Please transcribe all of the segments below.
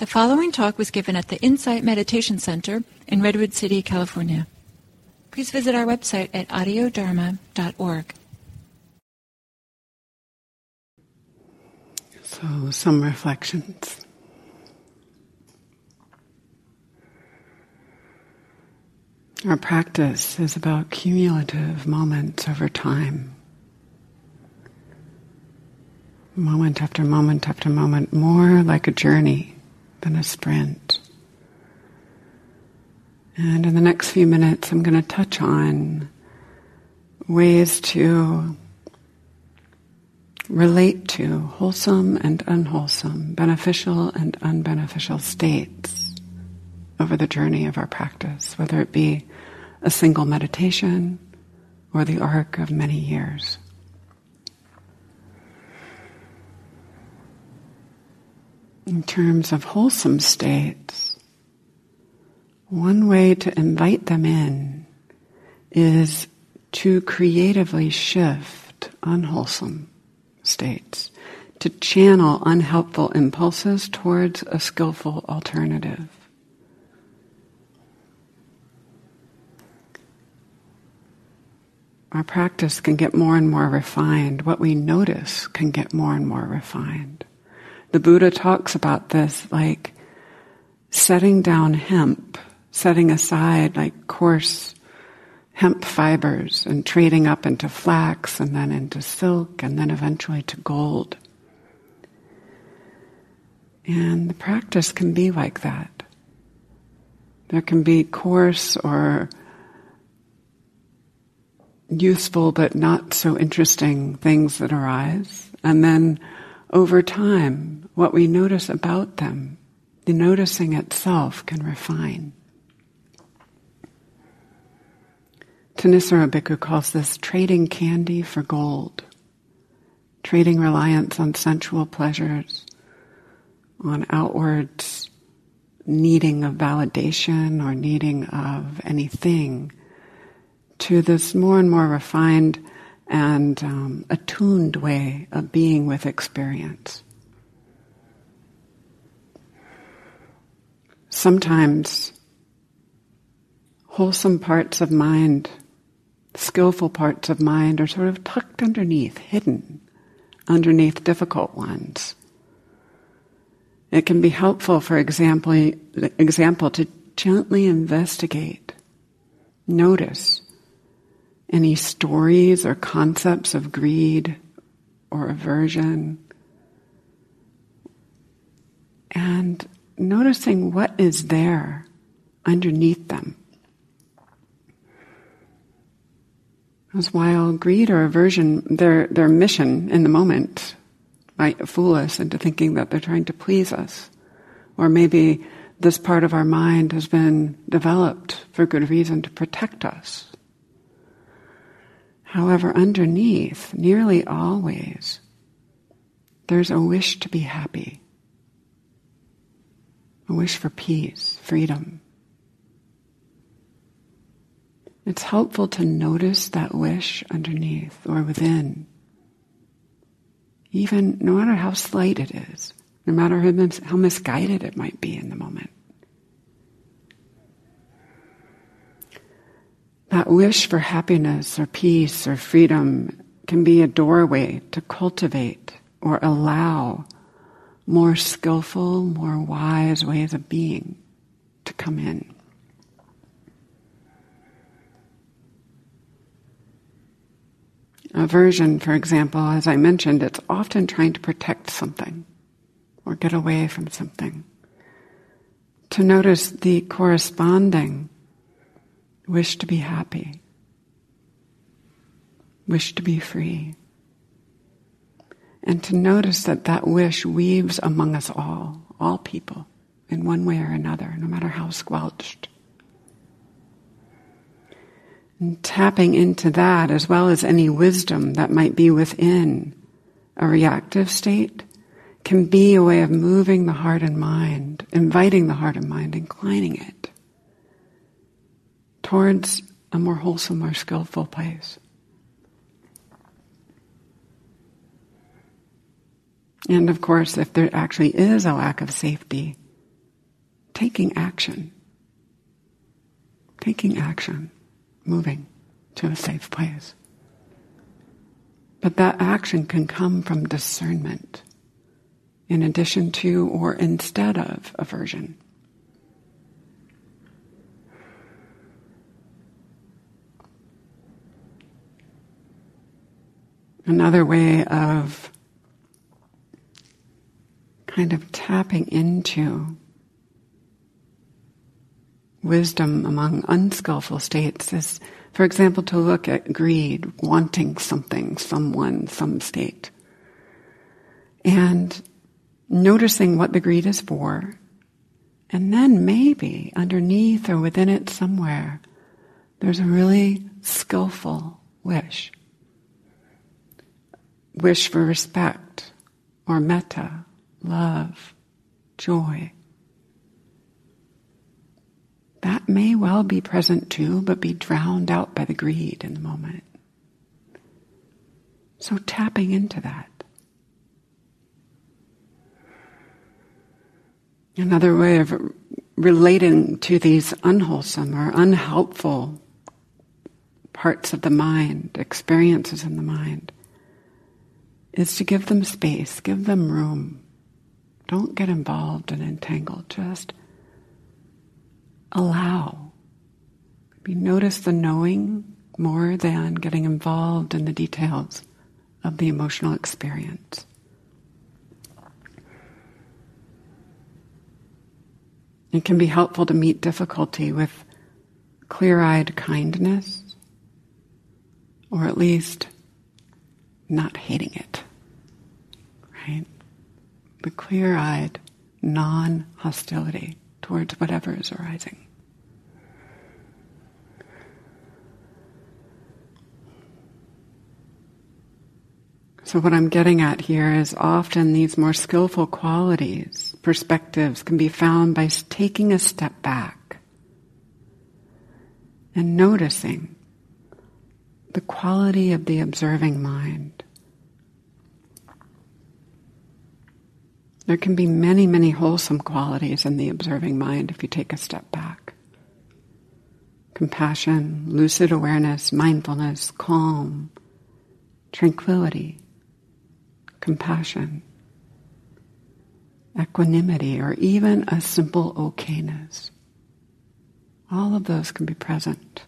The following talk was given at the Insight Meditation Center in Redwood City, California. Please visit our website at audiodharma.org. So, some reflections. Our practice is about cumulative moments over time. Moment after moment after moment, more like a journey than a sprint. And in the next few minutes, I'm going to touch on ways to relate to wholesome and unwholesome, beneficial and unbeneficial states over the journey of our practice, whether it be a single meditation or the arc of many years. In terms of wholesome states, one way to invite them in is to creatively shift unwholesome states, to channel unhelpful impulses towards a skillful alternative. Our practice can get more and more refined. What we notice can get more and more refined. The Buddha talks about this like setting down hemp, setting aside like coarse hemp fibers and trading up into flax and then into silk and then eventually to gold. And the practice can be like that. There can be coarse or useful but not so interesting things that arise. And then over time, what we notice about them, the noticing itself can refine. Thanissaro Bhikkhu calls this trading candy for gold, trading reliance on sensual pleasures, on outward needing of validation or needing of anything, to this more and more refined and um, attuned way of being with experience. Sometimes wholesome parts of mind, skillful parts of mind are sort of tucked underneath, hidden underneath difficult ones. It can be helpful, for example, example to gently investigate, notice any stories or concepts of greed or aversion. And noticing what is there underneath them. Because while greed or aversion, their, their mission in the moment might fool us into thinking that they're trying to please us. Or maybe this part of our mind has been developed for good reason to protect us However, underneath, nearly always, there's a wish to be happy, a wish for peace, freedom. It's helpful to notice that wish underneath or within, even no matter how slight it is, no matter how misguided it might be in the moment. That wish for happiness or peace or freedom can be a doorway to cultivate or allow more skillful, more wise ways of being to come in. Aversion, for example, as I mentioned, it's often trying to protect something or get away from something. To notice the corresponding wish to be happy, wish to be free. And to notice that that wish weaves among us all, all people, in one way or another, no matter how squelched. And tapping into that, as well as any wisdom that might be within a reactive state, can be a way of moving the heart and mind, inviting the heart and mind, inclining it towards a more wholesome, more skillful place. And of course, if there actually is a lack of safety taking action. Taking action, moving to a safe place. But that action can come from discernment in addition to or instead of aversion. Another way of kind of tapping into wisdom among unskillful states is, for example, to look at greed, wanting something, someone, some state, and noticing what the greed is for, and then maybe underneath or within it somewhere, there's a really skillful wish. Wish for respect or metta, love, joy. That may well be present too, but be drowned out by the greed in the moment. So tapping into that. Another way of relating to these unwholesome or unhelpful parts of the mind, experiences in the mind, is to give them space, give them room. Don't get involved and entangled. Just allow. Maybe notice the knowing more than getting involved in the details of the emotional experience. It can be helpful to meet difficulty with clear eyed kindness, or at least not hating it. Right? The clear eyed non hostility towards whatever is arising. So, what I'm getting at here is often these more skillful qualities, perspectives, can be found by taking a step back and noticing the quality of the observing mind. There can be many, many wholesome qualities in the observing mind if you take a step back. Compassion, lucid awareness, mindfulness, calm, tranquility compassion, equanimity, or even a simple okayness. All of those can be present.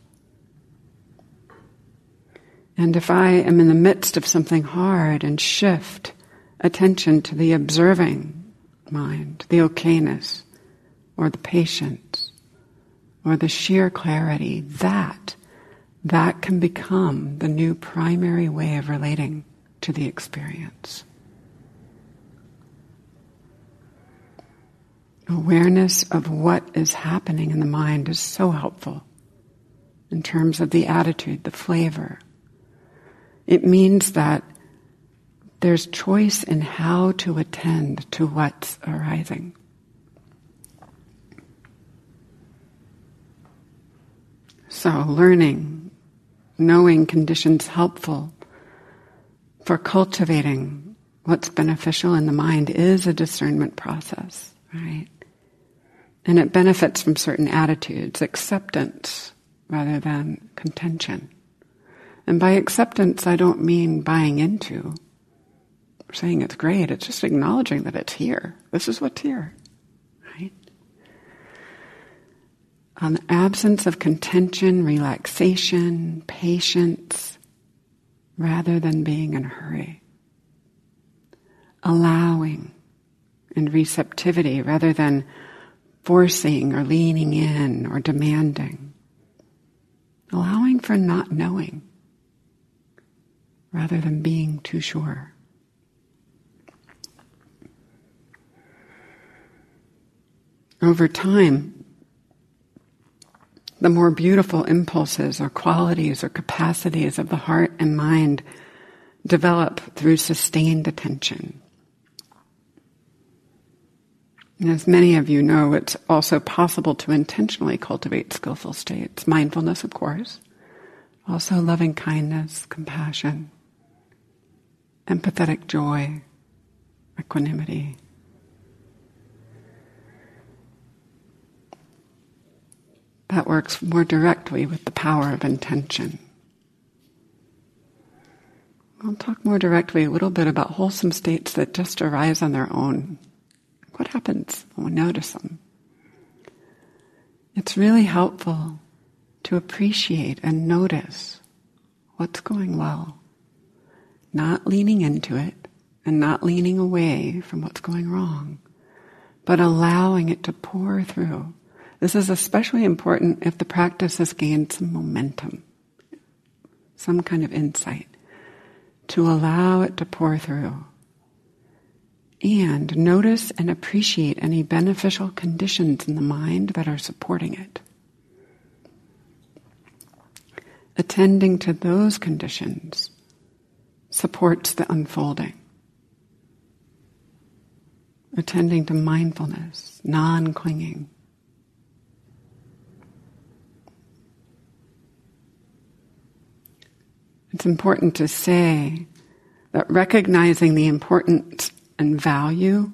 And if I am in the midst of something hard and shift attention to the observing mind, the okayness, or the patience, or the sheer clarity, that, that can become the new primary way of relating to the experience. Awareness of what is happening in the mind is so helpful in terms of the attitude, the flavor. It means that there's choice in how to attend to what's arising. So, learning, knowing conditions helpful for cultivating what's beneficial in the mind is a discernment process, right? And it benefits from certain attitudes, acceptance rather than contention. And by acceptance, I don't mean buying into, saying it's great. It's just acknowledging that it's here. This is what's here, right? An absence of contention, relaxation, patience, rather than being in a hurry. Allowing and receptivity rather than forcing or leaning in or demanding. Allowing for not knowing rather than being too sure. Over time, the more beautiful impulses or qualities or capacities of the heart and mind develop through sustained attention. And as many of you know, it's also possible to intentionally cultivate skillful states. Mindfulness, of course, also loving kindness, compassion, empathetic joy, equanimity. That works more directly with the power of intention. I'll talk more directly a little bit about wholesome states that just arise on their own. What happens when we notice them? It's really helpful to appreciate and notice what's going well, not leaning into it and not leaning away from what's going wrong, but allowing it to pour through this is especially important if the practice has gained some momentum, some kind of insight, to allow it to pour through. And notice and appreciate any beneficial conditions in the mind that are supporting it. Attending to those conditions supports the unfolding. Attending to mindfulness, non clinging, It's important to say that recognizing the importance and value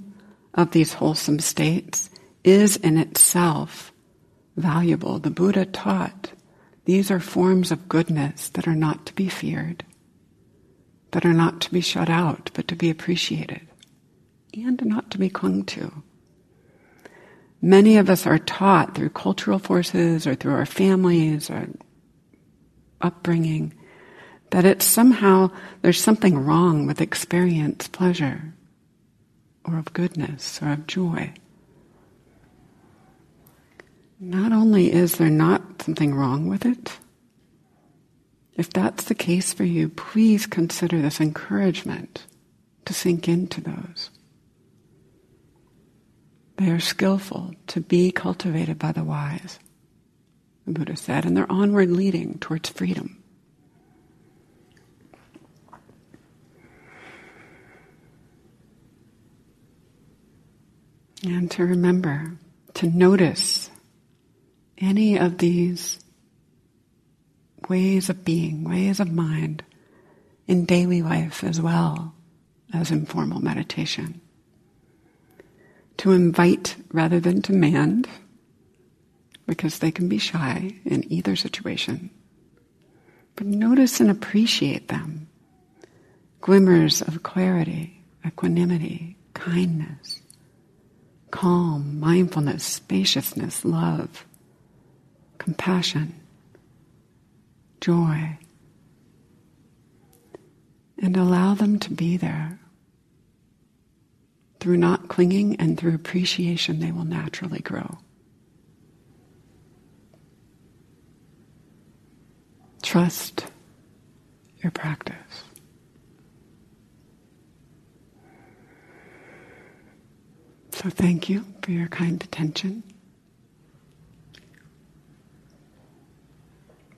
of these wholesome states is in itself valuable. The Buddha taught these are forms of goodness that are not to be feared, that are not to be shut out, but to be appreciated, and not to be clung to. Many of us are taught through cultural forces or through our families or upbringing that it's somehow, there's something wrong with experience pleasure or of goodness or of joy. Not only is there not something wrong with it, if that's the case for you, please consider this encouragement to sink into those. They are skillful to be cultivated by the wise, the Buddha said, and they're onward leading towards freedom. And to remember to notice any of these ways of being, ways of mind in daily life as well as in formal meditation. To invite rather than demand, because they can be shy in either situation. But notice and appreciate them. Glimmers of clarity, equanimity, kindness calm, mindfulness, spaciousness, love, compassion, joy. And allow them to be there. Through not clinging and through appreciation, they will naturally grow. Trust your practice. So thank you for your kind attention.